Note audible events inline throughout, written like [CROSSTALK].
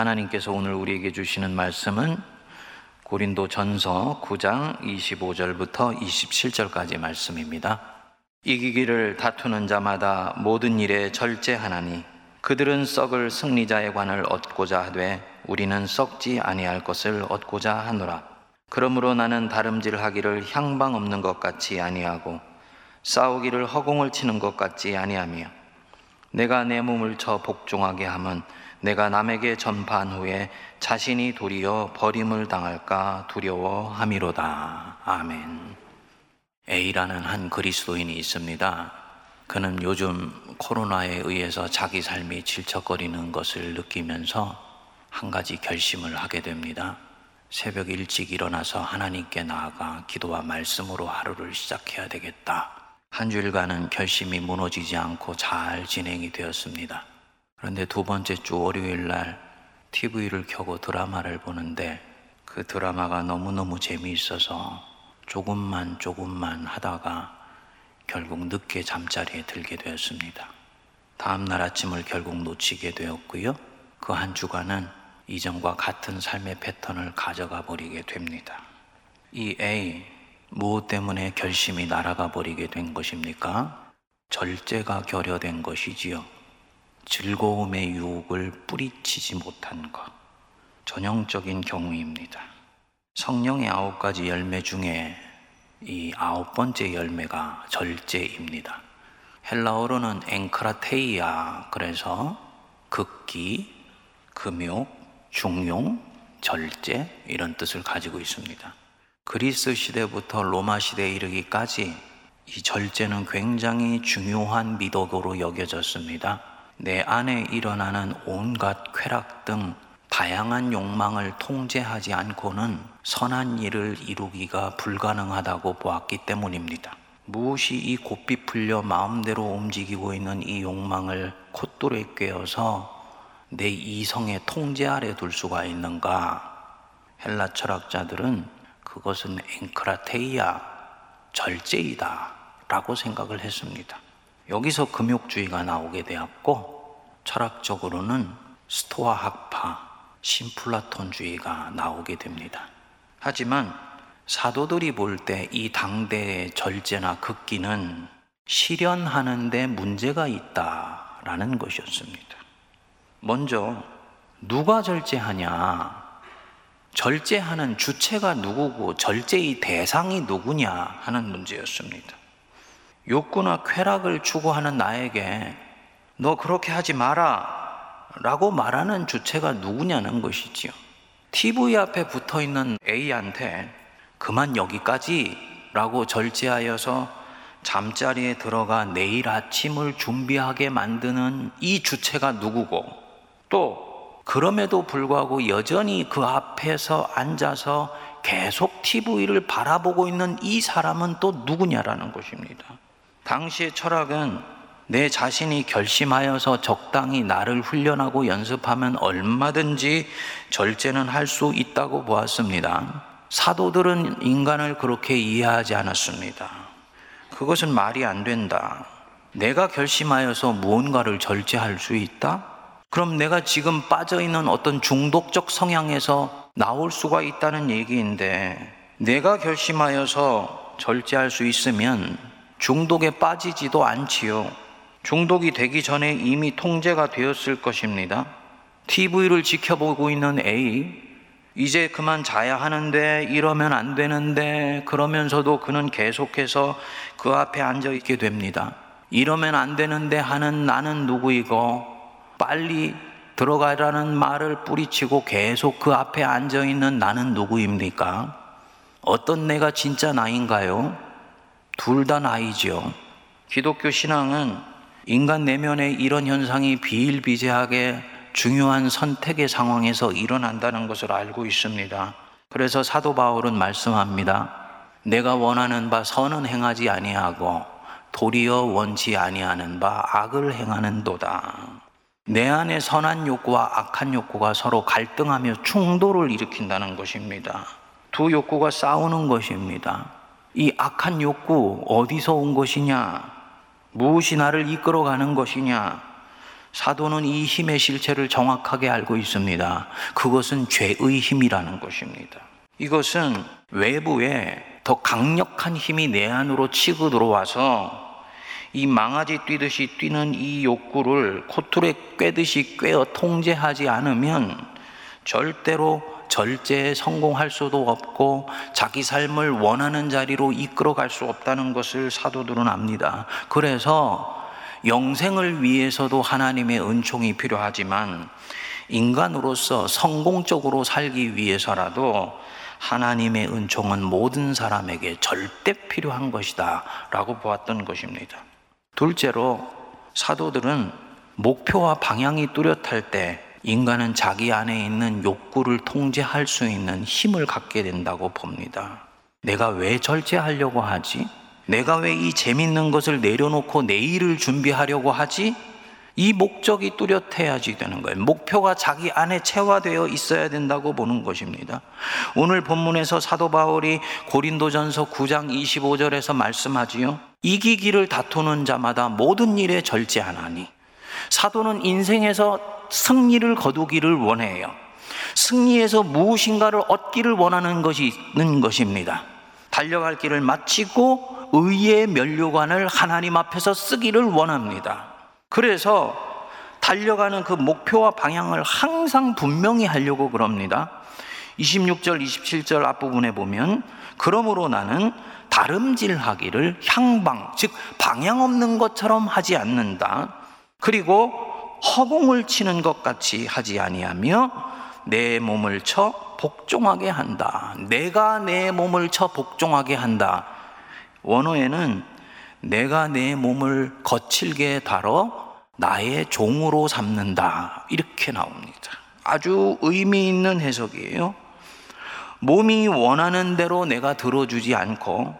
하나님께서 오늘 우리에게 주시는 말씀은 고린도 전서 9장 25절부터 27절까지 말씀입니다. 이기기를 다투는 자마다 모든 일에 절제하나니 그들은 썩을 승리자의 관을 얻고자 하되 우리는 썩지 아니할 것을 얻고자 하노라. 그러므로 나는 다름질하기를 향방 없는 것 같이 아니하고 싸우기를 허공을 치는 것 같지 아니하며 내가 내 몸을 쳐 복종하게 하면 내가 남에게 전파한 후에 자신이 도리어 버림을 당할까 두려워함이로다. 아멘. A라는 한 그리스도인이 있습니다. 그는 요즘 코로나에 의해서 자기 삶이 질척거리는 것을 느끼면서 한 가지 결심을 하게 됩니다. 새벽 일찍 일어나서 하나님께 나아가 기도와 말씀으로 하루를 시작해야 되겠다. 한 주일간은 결심이 무너지지 않고 잘 진행이 되었습니다. 그런데 두 번째 주 월요일 날 TV를 켜고 드라마를 보는데 그 드라마가 너무너무 재미있어서 조금만 조금만 하다가 결국 늦게 잠자리에 들게 되었습니다. 다음 날 아침을 결국 놓치게 되었고요. 그 한 주간은 이전과 같은 삶의 패턴을 가져가 버리게 됩니다. 이 A, 무엇 때문에 결심이 날아가 버리게 된 것입니까? 절제가 결여된 것이지요. 즐거움의 유혹을 뿌리치지 못한 것. 전형적인 경우입니다. 성령의 아홉 가지 열매 중에 이 아홉 번째 열매가 절제입니다. 헬라어로는 앵크라테이아 그래서 극기, 금욕, 중용, 절제 이런 뜻을 가지고 있습니다. 그리스 시대부터 로마 시대에 이르기까지 이 절제는 굉장히 중요한 미덕으로 여겨졌습니다. 내 안에 일어나는 온갖 쾌락 등 다양한 욕망을 통제하지 않고는 선한 일을 이루기가 불가능하다고 보았기 때문입니다. 무엇이 이 곱비 풀려 마음대로 움직이고 있는 이 욕망을 콧돌에 꿰어서 내 이성의 통제 아래 둘 수가 있는가? 헬라 철학자들은 그것은 앵크라테이아, 절제이다 라고 생각을 했습니다. 여기서 금욕주의가 나오게 되었고 철학적으로는 스토아 학파, 심플라톤주의가 나오게 됩니다. 하지만 사도들이 볼 때 이 당대의 절제나 극기는 실현하는데 문제가 있다라는 것이었습니다. 먼저 누가 절제하냐? 절제하는 주체가 누구고 절제의 대상이 누구냐 하는 문제였습니다. 욕구나 쾌락을 추구하는 나에게 너 그렇게 하지 마라 라고 말하는 주체가 누구냐는 것이지요. TV 앞에 붙어 있는 A한테 그만 여기까지 라고 절제하여서 잠자리에 들어가 내일 아침을 준비하게 만드는 이 주체가 누구고 또 그럼에도 불구하고 여전히 그 앞에서 앉아서 계속 TV를 바라보고 있는 이 사람은 또 누구냐라는 것입니다. 당시의 철학은 내 자신이 결심하여서 적당히 나를 훈련하고 연습하면 얼마든지 절제는 할 수 있다고 보았습니다. 사도들은 인간을 그렇게 이해하지 않았습니다. 그것은 말이 안 된다. 내가 결심하여서 무언가를 절제할 수 있다? 그럼 내가 지금 빠져 있는 어떤 중독적 성향에서 나올 수가 있다는 얘기인데, 내가 결심하여서 절제할 수 있으면 중독에 빠지지도 않지요. 중독이 되기 전에 이미 통제가 되었을 것입니다. TV를 지켜보고 있는 A, 이제 그만 자야 하는데 이러면 안 되는데 그러면서도 그는 계속해서 그 앞에 앉아 있게 됩니다. 이러면 안 되는데 하는 나는 누구이고 빨리 들어가라는 말을 뿌리치고 계속 그 앞에 앉아 있는 나는 누구입니까? 어떤 내가 진짜 나인가요? 둘 다 나이죠. 기독교 신앙은 인간 내면에 이런 현상이 비일비재하게 중요한 선택의 상황에서 일어난다는 것을 알고 있습니다. 그래서 사도 바울은 말씀합니다. 내가 원하는 바 선은 행하지 아니하고 도리어 원치 아니하는 바 악을 행하는도다. 내 안에 선한 욕구와 악한 욕구가 서로 갈등하며 충돌을 일으킨다는 것입니다. 두 욕구가 싸우는 것입니다. 이 악한 욕구 어디서 온 것이냐? 무엇이 나를 이끌어가는 것이냐? 사도는 이 힘의 실체를 정확하게 알고 있습니다. 그것은 죄의 힘이라는 것입니다. 이것은 외부에 더 강력한 힘이 내 안으로 치고 들어와서 이 망아지 뛰듯이 뛰는 이 욕구를 코틀에 꿰듯이 꿰어 통제하지 않으면 절대로 절제에 성공할 수도 없고 자기 삶을 원하는 자리로 이끌어 갈 수 없다는 것을 사도들은 압니다. 그래서 영생을 위해서도 하나님의 은총이 필요하지만 인간으로서 성공적으로 살기 위해서라도 하나님의 은총은 모든 사람에게 절대 필요한 것이다 라고 보았던 것입니다. 둘째로 사도들은 목표와 방향이 뚜렷할 때 인간은 자기 안에 있는 욕구를 통제할 수 있는 힘을 갖게 된다고 봅니다. 내가 왜 절제하려고 하지? 내가 왜 이 재밌는 것을 내려놓고 내일을 준비하려고 하지? 이 목적이 뚜렷해야지 되는 거예요. 목표가 자기 안에 체화되어 있어야 된다고 보는 것입니다. 오늘 본문에서 사도 바울이 고린도전서 9장 25절에서 말씀하지요. 이기기를 다투는 자마다 모든 일에 절제하나니 사도는 인생에서 승리를 거두기를 원해요. 승리에서 무엇인가를 얻기를 원하는 것이 있는 것입니다. 달려갈 길을 마치고 의의 면류관을 하나님 앞에서 쓰기를 원합니다. 그래서 달려가는 그 목표와 방향을 항상 분명히 하려고 그럽니다. 26절, 27절 앞부분에 보면 그러므로 나는 다름질하기를 향방, 즉 방향 없는 것처럼 하지 않는다. 그리고 허공을 치는 것 같이 하지 아니하며 내 몸을 쳐 복종하게 한다. 내가 내 몸을 쳐 복종하게 한다. 원어에는 내가 내 몸을 거칠게 다뤄 나의 종으로 삼는다. 이렇게 나옵니다. 아주 의미 있는 해석이에요. 몸이 원하는 대로 내가 들어주지 않고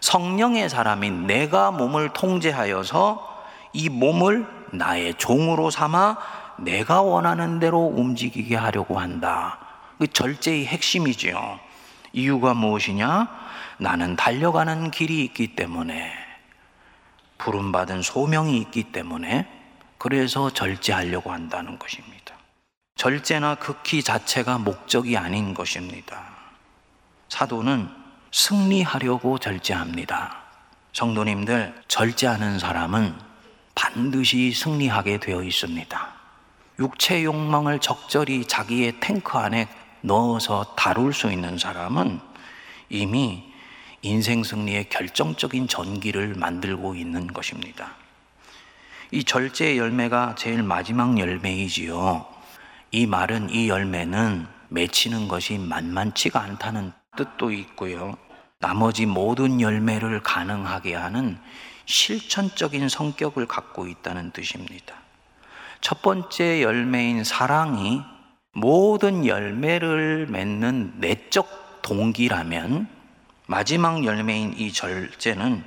성령의 사람인 내가 몸을 통제하여서 이 몸을 나의 종으로 삼아 내가 원하는 대로 움직이게 하려고 한다. 그 절제의 핵심이지요. 이유가 무엇이냐? 나는 달려가는 길이 있기 때문에 부름받은 소명이 있기 때문에 그래서 절제하려고 한다는 것입니다. 절제나 극히 자체가 목적이 아닌 것입니다. 사도는 승리하려고 절제합니다. 성도님들, 절제하는 사람은 반드시 승리하게 되어 있습니다. 육체 욕망을 적절히 자기의 탱크 안에 넣어서 다룰 수 있는 사람은 이미 인생 승리의 결정적인 전기를 만들고 있는 것입니다. 이 절제의 열매가 제일 마지막 열매이지요. 이 말은 이 열매는 맺히는 것이 만만치가 않다는 뜻도 있고요. 나머지 모든 열매를 가능하게 하는 실천적인 성격을 갖고 있다는 뜻입니다. 첫 번째 열매인 사랑이 모든 열매를 맺는 내적 동기라면 마지막 열매인 이 절제는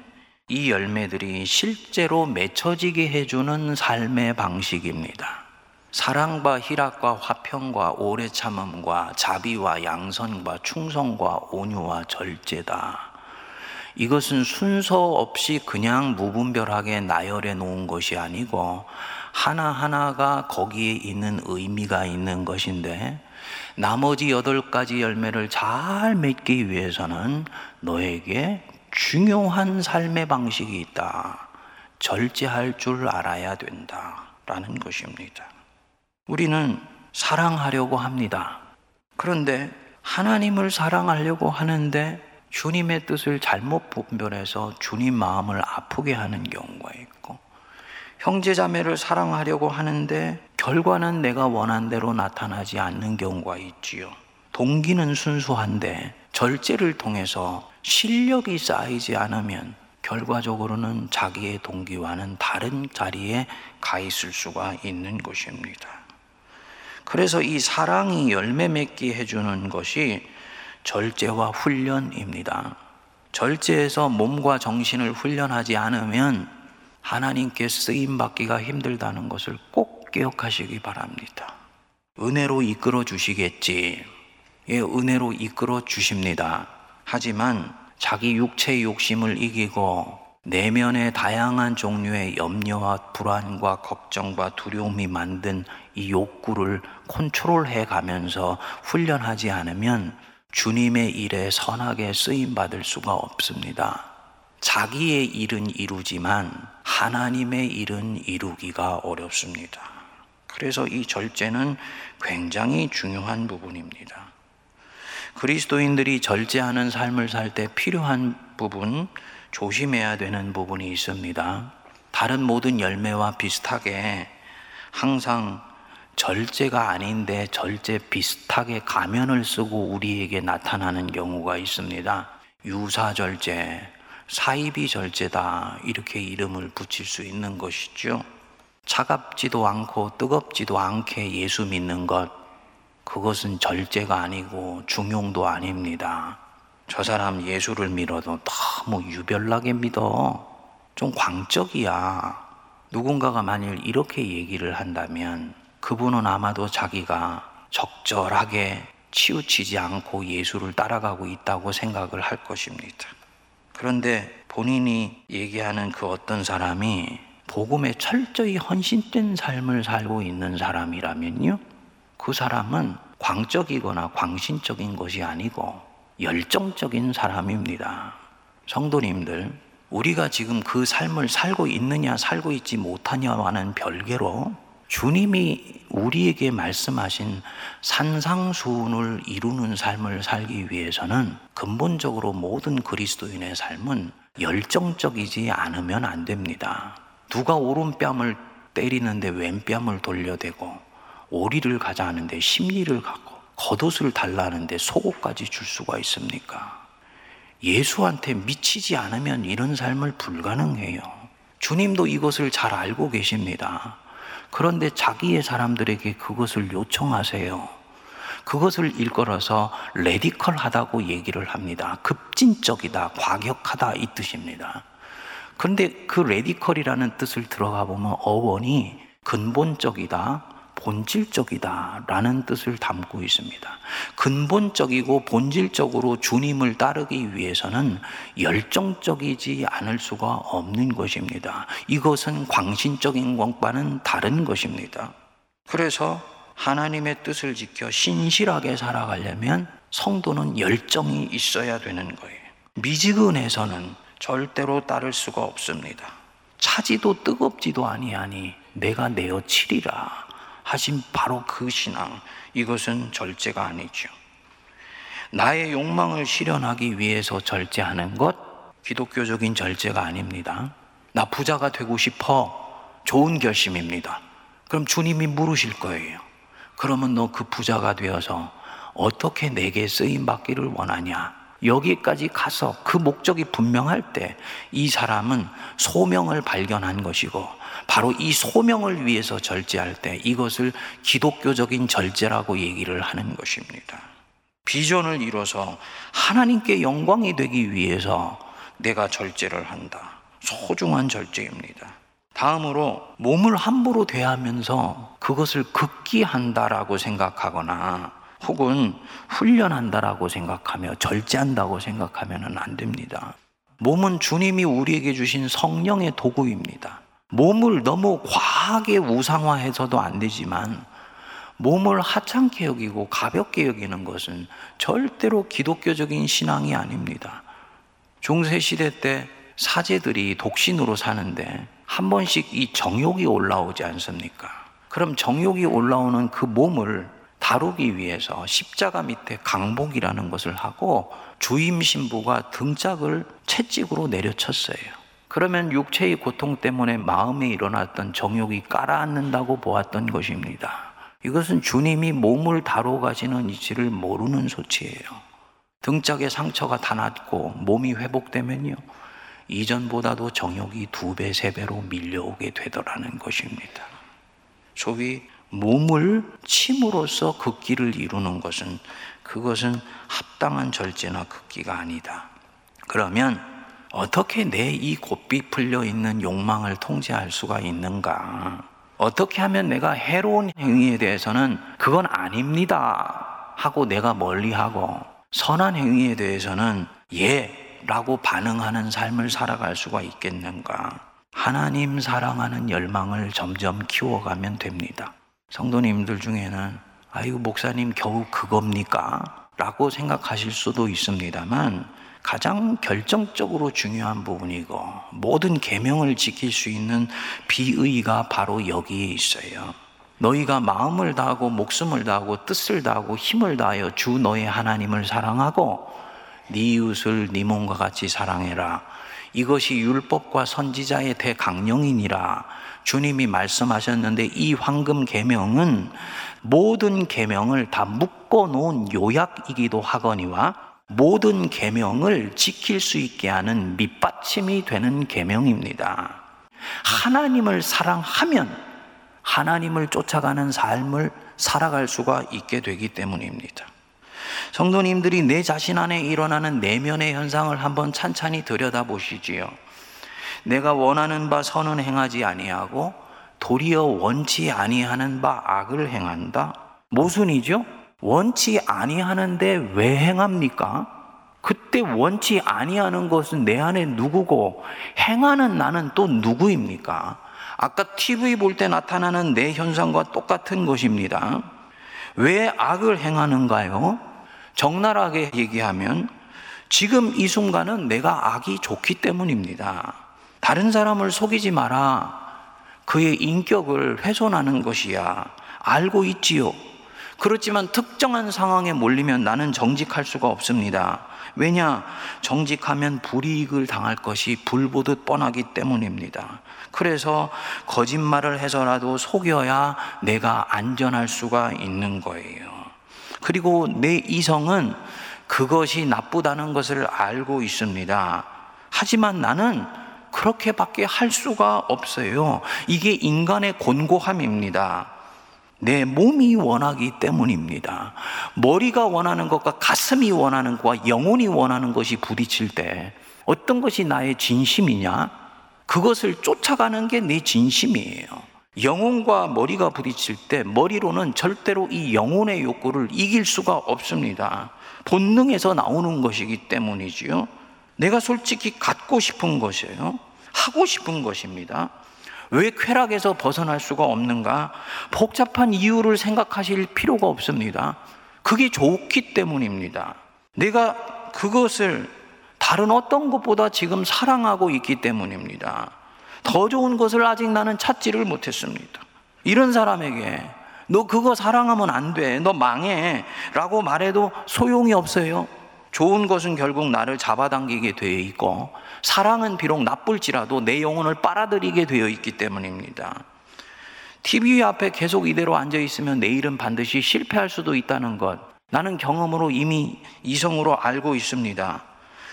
이 열매들이 실제로 맺혀지게 해주는 삶의 방식입니다. 사랑과 희락과 화평과 오래 참음과 자비와 양선과 충성과 온유와 절제다. 이것은 순서 없이 그냥 무분별하게 나열해 놓은 것이 아니고 하나하나가 거기에 있는 의미가 있는 것인데 나머지 여덟 가지 열매를 잘 맺기 위해서는 너에게 중요한 삶의 방식이 있다. 절제할 줄 알아야 된다. 라는 것입니다. 우리는 사랑하려고 합니다. 그런데 하나님을 사랑하려고 하는데 주님의 뜻을 잘못 분별해서 주님 마음을 아프게 하는 경우가 있고 형제 자매를 사랑하려고 하는데 결과는 내가 원한 대로 나타나지 않는 경우가 있지요. 동기는 순수한데 절제를 통해서 실력이 쌓이지 않으면 결과적으로는 자기의 동기와는 다른 자리에 가 있을 수가 있는 것입니다. 그래서 이 사랑이 열매 맺게 해주는 것이 절제와 훈련입니다. 절제에서 몸과 정신을 훈련하지 않으면 하나님께 쓰임 받기가 힘들다는 것을 꼭 기억하시기 바랍니다. 은혜로 이끌어 주시겠지. 예, 은혜로 이끌어 주십니다. 하지만 자기 육체의 욕심을 이기고 내면의 다양한 종류의 염려와 불안과 걱정과 두려움이 만든 이 욕구를 컨트롤해 가면서 훈련하지 않으면 주님의 일에 선하게 쓰임 받을 수가 없습니다. 자기의 일은 이루지만 하나님의 일은 이루기가 어렵습니다. 그래서 이 절제는 굉장히 중요한 부분입니다. 그리스도인들이 절제하는 삶을 살 때 필요한 부분, 조심해야 되는 부분이 있습니다. 다른 모든 열매와 비슷하게 항상 절제가 아닌데 절제 비슷하게 가면을 쓰고 우리에게 나타나는 경우가 있습니다. 유사절제, 사이비 절제다 이렇게 이름을 붙일 수 있는 것이죠. 차갑지도 않고 뜨겁지도 않게 예수 믿는 것 그것은 절제가 아니고 중용도 아닙니다. 저 사람 예수를 믿어도 너무 유별나게 믿어. 좀 광적이야. 누군가가 만일 이렇게 얘기를 한다면 그분은 아마도 자기가 적절하게 치우치지 않고 예수를 따라가고 있다고 생각을 할 것입니다. 그런데 본인이 얘기하는 그 어떤 사람이 복음에 철저히 헌신된 삶을 살고 있는 사람이라면요. 그 사람은 광적이거나 광신적인 것이 아니고 열정적인 사람입니다. 성도님들, 우리가 지금 그 삶을 살고 있느냐, 살고 있지 못하냐와는 별개로 주님이 우리에게 말씀하신 산상수훈을 이루는 삶을 살기 위해서는 근본적으로 모든 그리스도인의 삶은 열정적이지 않으면 안 됩니다. 누가 오른뺨을 때리는데 왼뺨을 돌려대고 오리를 가자 하는데 십리를 가고 겉옷을 달라는데 속옷까지 줄 수가 있습니까? 예수한테 미치지 않으면 이런 삶은 불가능해요. 주님도 이것을 잘 알고 계십니다. 그런데 자기의 사람들에게 그것을 요청하세요. 그것을 일컬어서 radical하다고 얘기를 합니다. 급진적이다, 과격하다 이 뜻입니다. 그런데 그 radical이라는 뜻을 들어가 보면 어원이 근본적이다, 본질적이다라는 뜻을 담고 있습니다. 근본적이고 본질적으로 주님을 따르기 위해서는 열정적이지 않을 수가 없는 것입니다. 이것은 광신적인 것과는 다른 것입니다. 그래서 하나님의 뜻을 지켜 신실하게 살아가려면 성도는 열정이 있어야 되는 거예요. 미지근해서는 절대로 따를 수가 없습니다. 차지도 뜨겁지도 아니하니 내가 내어 치리라. 하신 바로 그 신앙, 이것은 절제가 아니죠. 나의 욕망을 실현하기 위해서 절제하는 것, 기독교적인 절제가 아닙니다. 나 부자가 되고 싶어. 좋은 결심입니다. 그럼 주님이 물으실 거예요. 그러면 너 그 부자가 되어서 어떻게 내게 쓰임 받기를 원하냐? 여기까지 가서 그 목적이 분명할 때 이 사람은 소명을 발견한 것이고 바로 이 소명을 위해서 절제할 때 이것을 기독교적인 절제라고 얘기를 하는 것입니다. 비전을 이뤄서 하나님께 영광이 되기 위해서 내가 절제를 한다. 소중한 절제입니다. 다음으로 몸을 함부로 대하면서 그것을 극기한다라고 생각하거나 혹은 훈련한다라고 생각하며 절제한다고 생각하면 안 됩니다. 몸은 주님이 우리에게 주신 성령의 도구입니다. 몸을 너무 과하게 우상화해서도 안 되지만 몸을 하찮게 여기고 가볍게 여기는 것은 절대로 기독교적인 신앙이 아닙니다. 중세 시대 때 사제들이 독신으로 사는데 한 번씩 이 정욕이 올라오지 않습니까? 그럼 정욕이 올라오는 그 몸을 다루기 위해서 십자가 밑에 강복이라는 것을 하고 주임 신부가 등짝을 채찍으로 내려쳤어요. 그러면 육체의 고통 때문에 마음에 일어났던 정욕이 깔아앉는다고 보았던 것입니다. 이것은 주님이 몸을 다뤄 가시는 이치를 모르는 소치예요. 등짝에 상처가 다 났고 몸이 회복되면요. 이전보다도 정욕이 두 배, 세 배로 밀려오게 되더라는 것입니다. 소위 몸을 침으로써 극기를 이루는 것은 그것은 합당한 절제나 극기가 아니다. 그러면 어떻게 내 이 곱비 풀려 있는 욕망을 통제할 수가 있는가? 어떻게 하면 내가 해로운 행위에 대해서는 그건 아닙니다 하고 내가 멀리하고 선한 행위에 대해서는 예 라고 반응하는 삶을 살아갈 수가 있겠는가? 하나님 사랑하는 열망을 점점 키워가면 됩니다. 성도님들 중에는 아이고 목사님 겨우 그겁니까? 라고 생각하실 수도 있습니다만 가장 결정적으로 중요한 부분이고 모든 계명을 지킬 수 있는 비의가 바로 여기에 있어요. 너희가 마음을 다하고 목숨을 다하고 뜻을 다하고 힘을 다하여 주 너의 하나님을 사랑하고 네 이웃을 네 몸과 같이 사랑해라. 이것이 율법과 선지자의 대강령이니라. 주님이 말씀하셨는데 이 황금 계명은 모든 계명을 다 묶어 놓은 요약이기도 하거니와 모든 계명을 지킬 수 있게 하는 밑받침이 되는 계명입니다. 하나님을 사랑하면 하나님을 쫓아가는 삶을 살아갈 수가 있게 되기 때문입니다. 성도님들이 내 자신 안에 일어나는 내면의 현상을 한번 찬찬히 들여다보시지요. 내가 원하는 바 선은 행하지 아니하고 도리어 원치 아니하는 바 악을 행한다. 모순이죠? 원치 아니하는데 왜 행합니까? 그때 원치 아니하는 것은 내 안에 누구고 행하는 나는 또 누구입니까? 아까 TV 볼 때 나타나는 내 현상과 똑같은 것입니다. 왜 악을 행하는가요? 적나라하게 얘기하면 지금 이 순간은 내가 악이 좋기 때문입니다. 다른 사람을 속이지 마라. 그의 인격을 훼손하는 것이야. 알고 있지요. 그렇지만 특정한 상황에 몰리면 나는 정직할 수가 없습니다. 왜냐? 정직하면 불이익을 당할 것이 불보듯 뻔하기 때문입니다. 그래서 거짓말을 해서라도 속여야 내가 안전할 수가 있는 거예요. 그리고 내 이성은 그것이 나쁘다는 것을 알고 있습니다. 하지만 나는 그렇게밖에 할 수가 없어요. 이게 인간의 곤고함입니다. 내 몸이 원하기 때문입니다. 머리가 원하는 것과 가슴이 원하는 것과 영혼이 원하는 것이 부딪힐 때 어떤 것이 나의 진심이냐? 그것을 쫓아가는 게 내 진심이에요. 영혼과 머리가 부딪힐 때 머리로는 절대로 이 영혼의 욕구를 이길 수가 없습니다. 본능에서 나오는 것이기 때문이지요. 내가 솔직히 갖고 싶은 것이에요. 하고 싶은 것입니다. 왜 쾌락에서 벗어날 수가 없는가? 복잡한 이유를 생각하실 필요가 없습니다. 그게 좋기 때문입니다. 내가 그것을 다른 어떤 것보다 지금 사랑하고 있기 때문입니다. 더 좋은 것을 아직 나는 찾지를 못했습니다. 이런 사람에게 너 그거 사랑하면 안 돼. 너 망해. 라고 말해도 소용이 없어요. 좋은 것은 결국 나를 잡아당기게 되어 있고 사랑은 비록 나쁠지라도 내 영혼을 빨아들이게 되어 있기 때문입니다. TV 앞에 계속 이대로 앉아 있으면 내일은 반드시 실패할 수도 있다는 것. 나는 경험으로 이미 이성으로 알고 있습니다.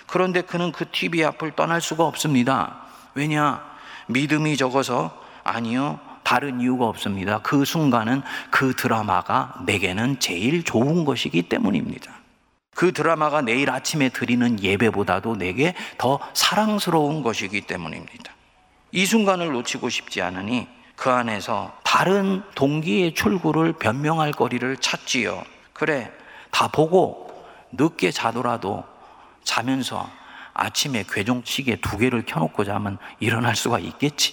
그런데 그는 그 TV 앞을 떠날 수가 없습니다. 왜냐? 믿음이 적어서 아니요. 다른 이유가 없습니다. 그 순간은 그 드라마가 내게는 제일 좋은 것이기 때문입니다. 그 드라마가 내일 아침에 드리는 예배보다도 내게 더 사랑스러운 것이기 때문입니다. 이 순간을 놓치고 싶지 않으니 그 안에서 다른 동기의 출구를 변명할 거리를 찾지요. 그래, 다 보고 늦게 자더라도 자면서 아침에 괴종 시계 두 개를 켜놓고 자면 일어날 수가 있겠지.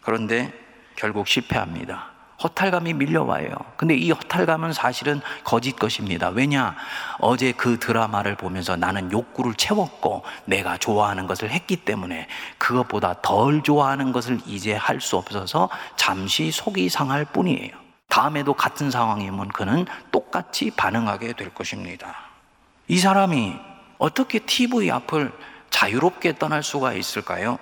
그런데 결국 실패합니다. 허탈감이 밀려와요. 근데 이 허탈감은 사실은 거짓 것입니다. 왜냐? 어제 그 드라마를 보면서 나는 욕구를 채웠고 내가 좋아하는 것을 했기 때문에 그것보다 덜 좋아하는 것을 이제 할 수 없어서 잠시 속이 상할 뿐이에요. 다음에도 같은 상황이면 그는 똑같이 반응하게 될 것입니다. 이 사람이 어떻게 TV 앞을 자유롭게 떠날 수가 있을까요?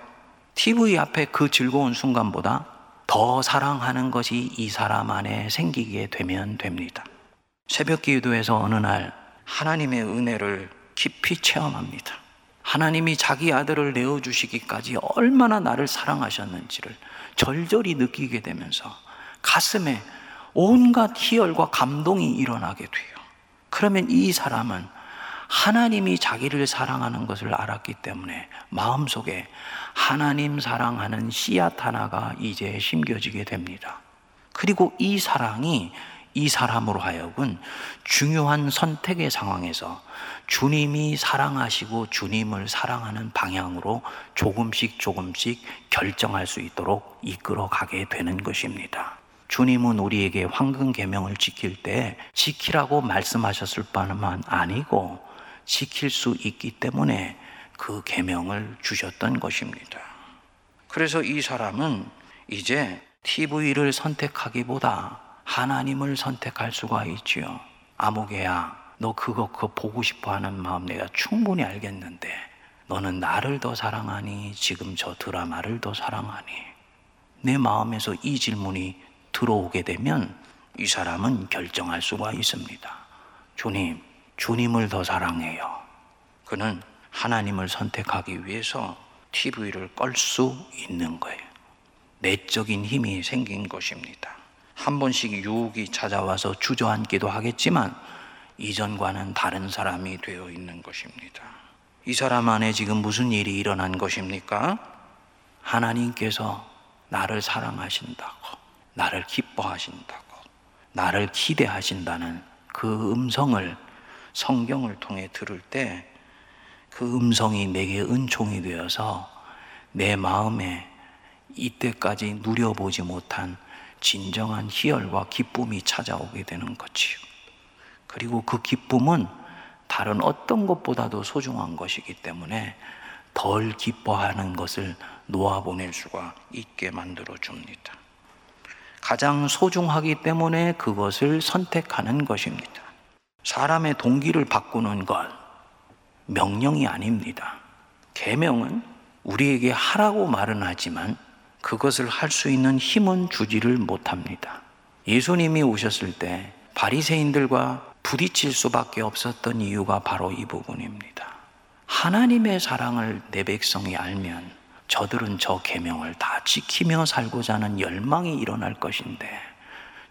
TV 앞에 그 즐거운 순간보다 더 사랑하는 것이 이 사람 안에 생기게 되면 됩니다. 새벽 기도에서 어느 날 하나님의 은혜를 깊이 체험합니다. 하나님이 자기 아들을 내어주시기까지 얼마나 나를 사랑하셨는지를 절절히 느끼게 되면서 가슴에 온갖 희열과 감동이 일어나게 돼요. 그러면 이 사람은 하나님이 자기를 사랑하는 것을 알았기 때문에 마음속에 하나님 사랑하는 씨앗 하나가 이제 심겨지게 됩니다. 그리고 이 사랑이 이 사람으로 하여금 중요한 선택의 상황에서 주님이 사랑하시고 주님을 사랑하는 방향으로 조금씩 조금씩 결정할 수 있도록 이끌어 가게 되는 것입니다. 주님은 우리에게 황금 계명을 지킬 때 지키라고 말씀하셨을 뿐만 아니고 지킬 수 있기 때문에 그 계명을 주셨던 것입니다. 그래서 이 사람은 이제 TV를 선택하기보다 하나님을 선택할 수가 있지요. 아무개야, 너 그거 그거 보고 싶어 하는 마음 내가 충분히 알겠는데 너는 나를 더 사랑하니 지금 저 드라마를 더 사랑하니 내 마음에서 이 질문이 들어오게 되면 이 사람은 결정할 수가 있습니다. 주님, 주님을 더 사랑해요. 그는 하나님을 선택하기 위해서 TV를 끌 수 있는 거예요. 내적인 힘이 생긴 것입니다. 한 번씩 유혹이 찾아와서 주저앉기도 하겠지만 이전과는 다른 사람이 되어 있는 것입니다. 이 사람 안에 지금 무슨 일이 일어난 것입니까? 하나님께서 나를 사랑하신다고, 나를 기뻐하신다고, 나를 기대하신다는 그 음성을 성경을 통해 들을 때 그 음성이 내게 은총이 되어서 내 마음에 이때까지 누려보지 못한 진정한 희열과 기쁨이 찾아오게 되는 거지요. 그리고 그 기쁨은 다른 어떤 것보다도 소중한 것이기 때문에 덜 기뻐하는 것을 놓아보낼 수가 있게 만들어 줍니다. 가장 소중하기 때문에 그것을 선택하는 것입니다. 사람의 동기를 바꾸는 것 명령이 아닙니다. 계명은 우리에게 하라고 말은 하지만 그것을 할 수 있는 힘은 주지를 못합니다. 예수님이 오셨을 때 바리새인들과 부딪힐 수밖에 없었던 이유가 바로 이 부분입니다. 하나님의 사랑을 내 백성이 알면 저들은 저 계명을 다 지키며 살고자 하는 열망이 일어날 것인데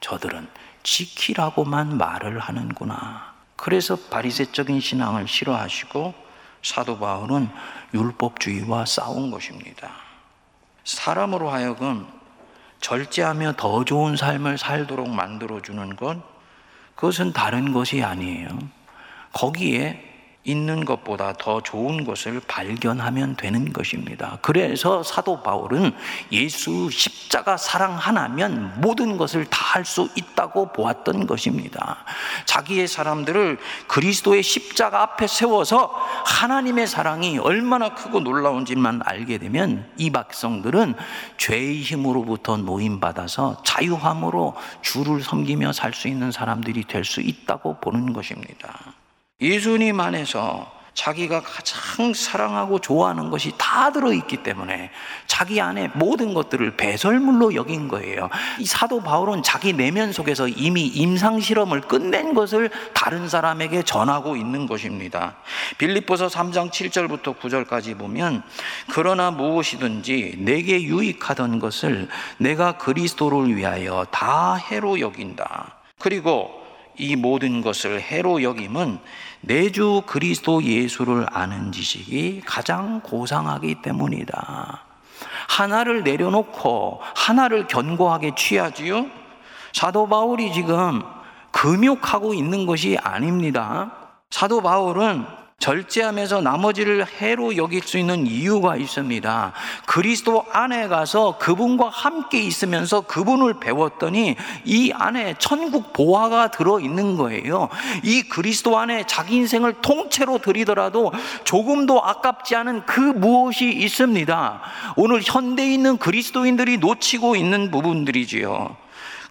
저들은 지키라고만 말을 하는구나. 그래서 바리새적인 신앙을 싫어하시고 사도 바울은 율법주의와 싸운 것입니다. 사람으로 하여금 절제하며 더 좋은 삶을 살도록 만들어주는 것, 그것은 다른 것이 아니에요. 거기에 있는 것보다 더 좋은 것을 발견하면 되는 것입니다. 그래서 사도 바울은 예수 십자가 사랑 하나면 모든 것을 다 할 수 있다고 보았던 것입니다. 자기의 사람들을 그리스도의 십자가 앞에 세워서 하나님의 사랑이 얼마나 크고 놀라운지만 알게 되면 이 백성들은 죄의 힘으로부터 노임받아서 자유함으로 주를 섬기며 살 수 있는 사람들이 될 수 있다고 보는 것입니다. 예수님 안에서 자기가 가장 사랑하고 좋아하는 것이 다 들어있기 때문에 자기 안에 모든 것들을 배설물로 여긴 거예요. 이 사도 바울은 자기 내면 속에서 이미 임상실험을 끝낸 것을 다른 사람에게 전하고 있는 것입니다. 빌립보서 3장 7절부터 9절까지 보면 그러나 무엇이든지 내게 유익하던 것을 내가 그리스도를 위하여 다 해로 여긴다. 그리고 이 모든 것을 해로 여김은 내주 그리스도 예수를 아는 지식이 가장 고상하기 때문이다. 하나를 내려놓고 하나를 견고하게 취하지요? 사도 바울이 지금 금욕하고 있는 것이 아닙니다. 사도 바울은 절제하면서 나머지를 해로 여길 수 있는 이유가 있습니다. 그리스도 안에 가서 그분과 함께 있으면서 그분을 배웠더니 이 안에 천국 보화가 들어 있는 거예요. 이 그리스도 안에 자기 인생을 통째로 드리더라도 조금도 아깝지 않은 그 무엇이 있습니다. 오늘 현대에 있는 그리스도인들이 놓치고 있는 부분들이지요.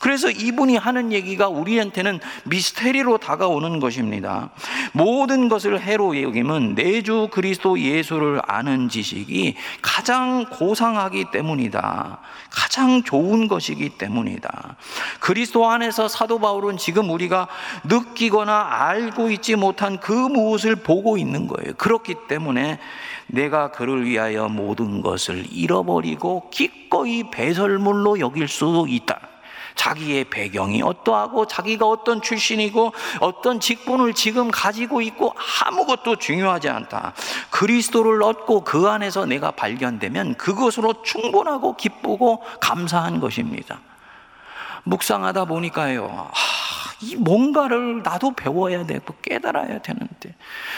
그래서 이분이 하는 얘기가 우리한테는 미스테리로 다가오는 것입니다. 모든 것을 해로 여김은 내주 그리스도 예수를 아는 지식이 가장 고상하기 때문이다. 가장 좋은 것이기 때문이다. 그리스도 안에서 사도 바울은 지금 우리가 느끼거나 알고 있지 못한 그 무엇을 보고 있는 거예요. 그렇기 때문에 내가 그를 위하여 모든 것을 잃어버리고 기꺼이 배설물로 여길 수 있다. 자기의 배경이 어떠하고 자기가 어떤 출신이고 어떤 직분을 지금 가지고 있고 아무것도 중요하지 않다. 그리스도를 얻고 그 안에서 내가 발견되면 그것으로 충분하고 기쁘고 감사한 것입니다. 묵상하다 보니까요. 하, 이 뭔가를 나도 배워야 되고 깨달아야 되는데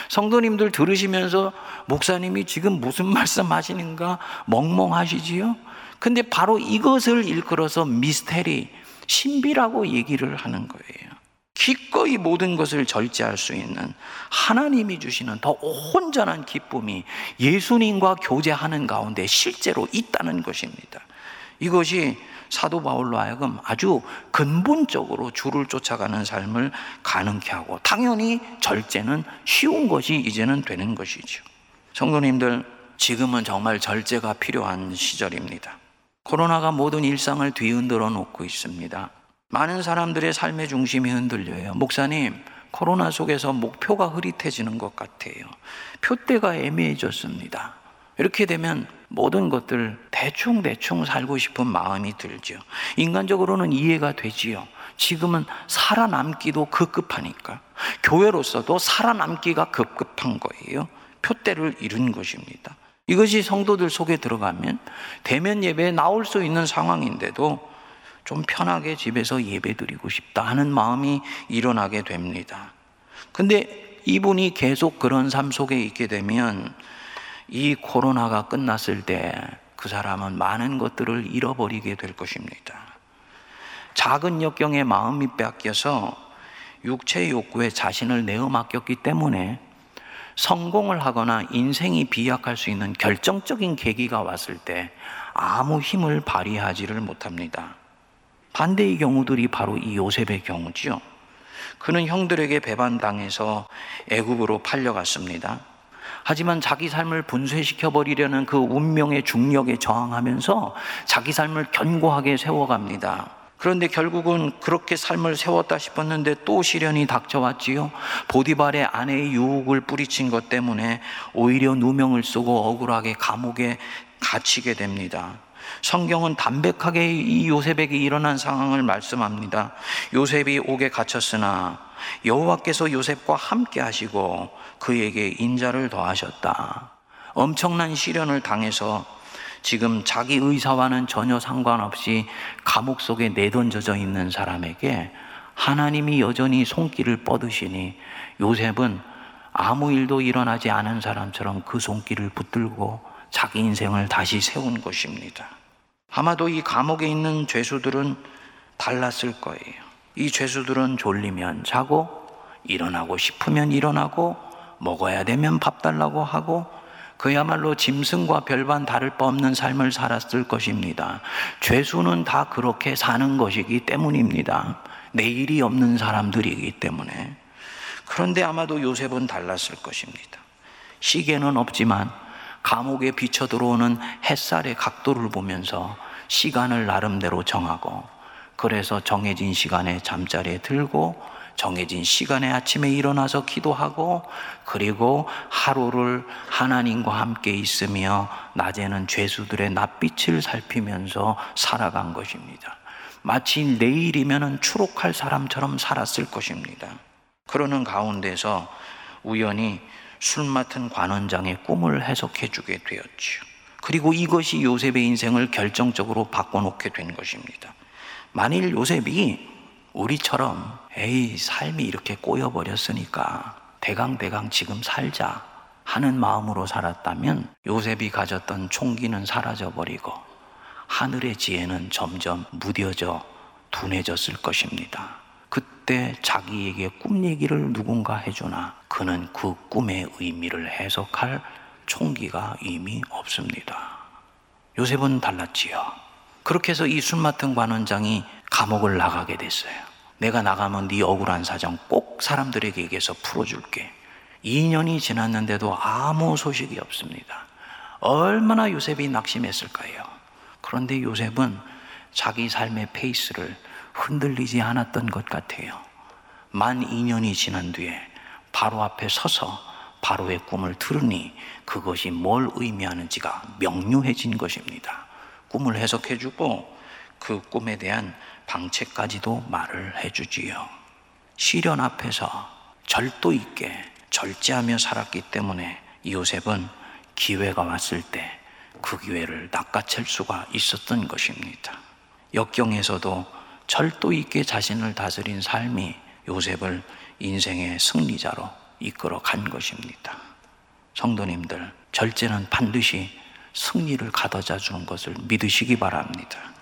성도님들 들으시면서 목사님이 지금 무슨 [LAUGHS] 말씀 하시는가 멍멍하시지요? 근데 바로 이것을 일컬어서 미스테리, 신비라고 얘기를 하는 거예요. 기꺼이 모든 것을 절제할 수 있는 하나님이 주시는 더 온전한 기쁨이 예수님과 교제하는 가운데 실제로 있다는 것입니다. 이것이 사도 바울로 하여금 아주 근본적으로 주를 쫓아가는 삶을 가능케 하고 당연히 절제는 쉬운 것이 이제는 되는 것이죠. 성도님들 지금은 정말 절제가 필요한 시절입니다. 코로나가 모든 일상을 뒤흔들어 놓고 있습니다. 많은 사람들의 삶의 중심이 흔들려요. 목사님, 코로나 속에서 목표가 흐릿해지는 것 같아요. 표대가 애매해졌습니다. 이렇게 되면 모든 것들 대충대충 살고 싶은 마음이 들죠. 인간적으로는 이해가 되지요. 지금은 살아남기도 급급하니까. 교회로서도 살아남기가 급급한 거예요. 표대를 이룬 것입니다. 이것이 성도들 속에 들어가면 대면 예배에 나올 수 있는 상황인데도 좀 편하게 집에서 예배 드리고 싶다 하는 마음이 일어나게 됩니다. 근데 이분이 계속 그런 삶 속에 있게 되면 이 코로나가 끝났을 때 그 사람은 많은 것들을 잃어버리게 될 것입니다. 작은 역경에 마음이 뺏겨서 육체 욕구에 자신을 내어 맡겼기 때문에 성공을 하거나 인생이 비약할 수 있는 결정적인 계기가 왔을 때 아무 힘을 발휘하지를 못합니다. 반대의 경우들이 바로 이 요셉의 경우지요. 그는 형들에게 배반당해서 애굽으로 팔려갔습니다. 하지만 자기 삶을 분쇄시켜 버리려는 그 운명의 중력에 저항하면서 자기 삶을 견고하게 세워갑니다. 그런데 결국은 그렇게 삶을 세웠다 싶었는데 또 시련이 닥쳐왔지요. 보디발의 아내의 유혹을 뿌리친 것 때문에 오히려 누명을 쓰고 억울하게 감옥에 갇히게 됩니다. 성경은 담백하게 이 요셉에게 일어난 상황을 말씀합니다. 요셉이 옥에 갇혔으나 여호와께서 요셉과 함께 하시고 그에게 인자를 더하셨다. 엄청난 시련을 당해서 지금 자기 의사와는 전혀 상관없이 감옥 속에 내던져져 있는 사람에게 하나님이 여전히 손길을 뻗으시니 요셉은 아무 일도 일어나지 않은 사람처럼 그 손길을 붙들고 자기 인생을 다시 세운 것입니다. 아마도 이 감옥에 있는 죄수들은 달랐을 거예요. 이 죄수들은 졸리면 자고 일어나고 싶으면 일어나고 먹어야 되면 밥 달라고 하고 그야말로 짐승과 별반 다를 바 없는 삶을 살았을 것입니다. 죄수는 다 그렇게 사는 것이기 때문입니다. 내일이 없는 사람들이기 때문에. 그런데 아마도 요셉은 달랐을 것입니다. 시계는 없지만 감옥에 비쳐 들어오는 햇살의 각도를 보면서 시간을 나름대로 정하고 그래서 정해진 시간에 잠자리에 들고 정해진 시간에 아침에 일어나서 기도하고 그리고 하루를 하나님과 함께 있으며 낮에는 죄수들의 낯빛을 살피면서 살아간 것입니다. 마치 내일이면 추록할 사람처럼 살았을 것입니다. 그러는 가운데서 우연히 술 맡은 관원장의 꿈을 해석해 주게 되었지요. 그리고 이것이 요셉의 인생을 결정적으로 바꿔놓게 된 것입니다. 만일 요셉이 우리처럼 에이 삶이 이렇게 꼬여 버렸으니까 대강대강 지금 살자 하는 마음으로 살았다면 요셉이 가졌던 총기는 사라져 버리고 하늘의 지혜는 점점 무뎌져 둔해졌을 것입니다. 그때 자기에게 꿈 얘기를 누군가 해주나 그는 그 꿈의 의미를 해석할 총기가 이미 없습니다. 요셉은 달랐지요. 그렇게 해서 이 술 맡은 관원장이 감옥을 나가게 됐어요. 내가 나가면 네 억울한 사정 꼭 사람들에게 얘기해서 풀어줄게. 2년이 지났는데도 아무 소식이 없습니다. 얼마나 요셉이 낙심했을까요? 그런데 요셉은 자기 삶의 페이스를 흔들리지 않았던 것 같아요. 만 2년이 지난 뒤에 바로 앞에 서서 바로의 꿈을 들으니 그것이 뭘 의미하는지가 명료해진 것입니다. 꿈을 해석해주고 그 꿈에 대한 방책까지도 말을 해주지요. 시련 앞에서 절도 있게 절제하며 살았기 때문에 요셉은 기회가 왔을 때 그 기회를 낚아챌 수가 있었던 것입니다. 역경에서도 절도 있게 자신을 다스린 삶이 요셉을 인생의 승리자로 이끌어 간 것입니다. 성도님들, 절제는 반드시 승리를 가져다 주는 것을 믿으시기 바랍니다.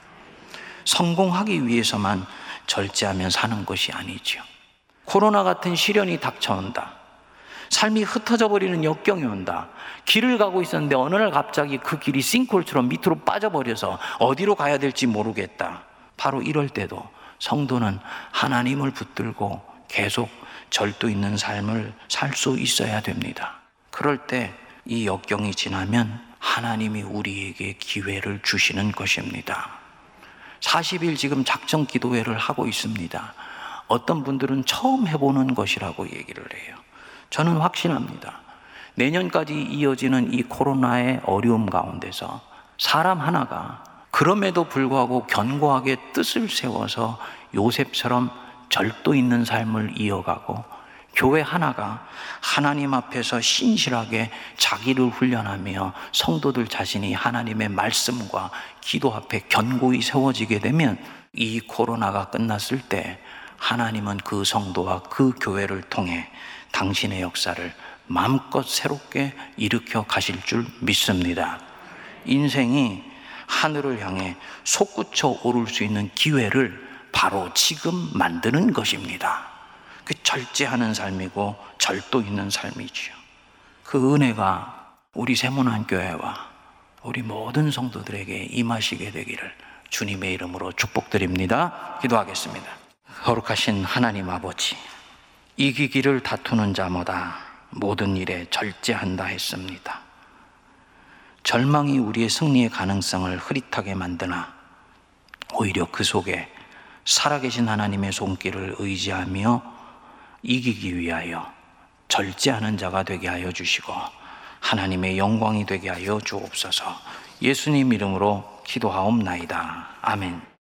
성공하기 위해서만 절제하면 사는 것이 아니지요. 코로나 같은 시련이 닥쳐온다. 삶이 흩어져 버리는 역경이 온다. 길을 가고 있었는데 어느 날 갑자기 그 길이 싱크홀처럼 밑으로 빠져버려서 어디로 가야 될지 모르겠다. 바로 이럴 때도 성도는 하나님을 붙들고 계속 절도 있는 삶을 살 수 있어야 됩니다. 그럴 때 이 역경이 지나면 하나님이 우리에게 기회를 주시는 것입니다. 40일 지금 작정 기도회를 하고 있습니다. 어떤 분들은 처음 해보는 것이라고 얘기를 해요. 저는 확신합니다. 내년까지 이어지는 이 코로나의 어려움 가운데서 사람 하나가 그럼에도 불구하고 견고하게 뜻을 세워서 요셉처럼 절도 있는 삶을 이어가고 교회 하나가 하나님 앞에서 신실하게 자기를 훈련하며 성도들 자신이 하나님의 말씀과 기도 앞에 견고히 세워지게 되면 이 코로나가 끝났을 때 하나님은 그 성도와 그 교회를 통해 당신의 역사를 마음껏 새롭게 일으켜 가실 줄 믿습니다. 인생이 하늘을 향해 솟구쳐 오를 수 있는 기회를 바로 지금 만드는 것입니다. 그 절제하는 삶이고 절도 있는 삶이지요. 그 은혜가 우리 세문안 교회와 우리 모든 성도들에게 임하시게 되기를 주님의 이름으로 축복드립니다. 기도하겠습니다. 거룩하신 하나님 아버지, 이기기를 다투는 자마다 모든 일에 절제한다 했습니다. 절망이 우리의 승리의 가능성을 흐릿하게 만드나 오히려 그 속에 살아계신 하나님의 손길을 의지하며 이기기 위하여 절제하는 자가 되게 하여 주시고 하나님의 영광이 되게 하여 주옵소서 예수님 이름으로 기도하옵나이다. 아멘.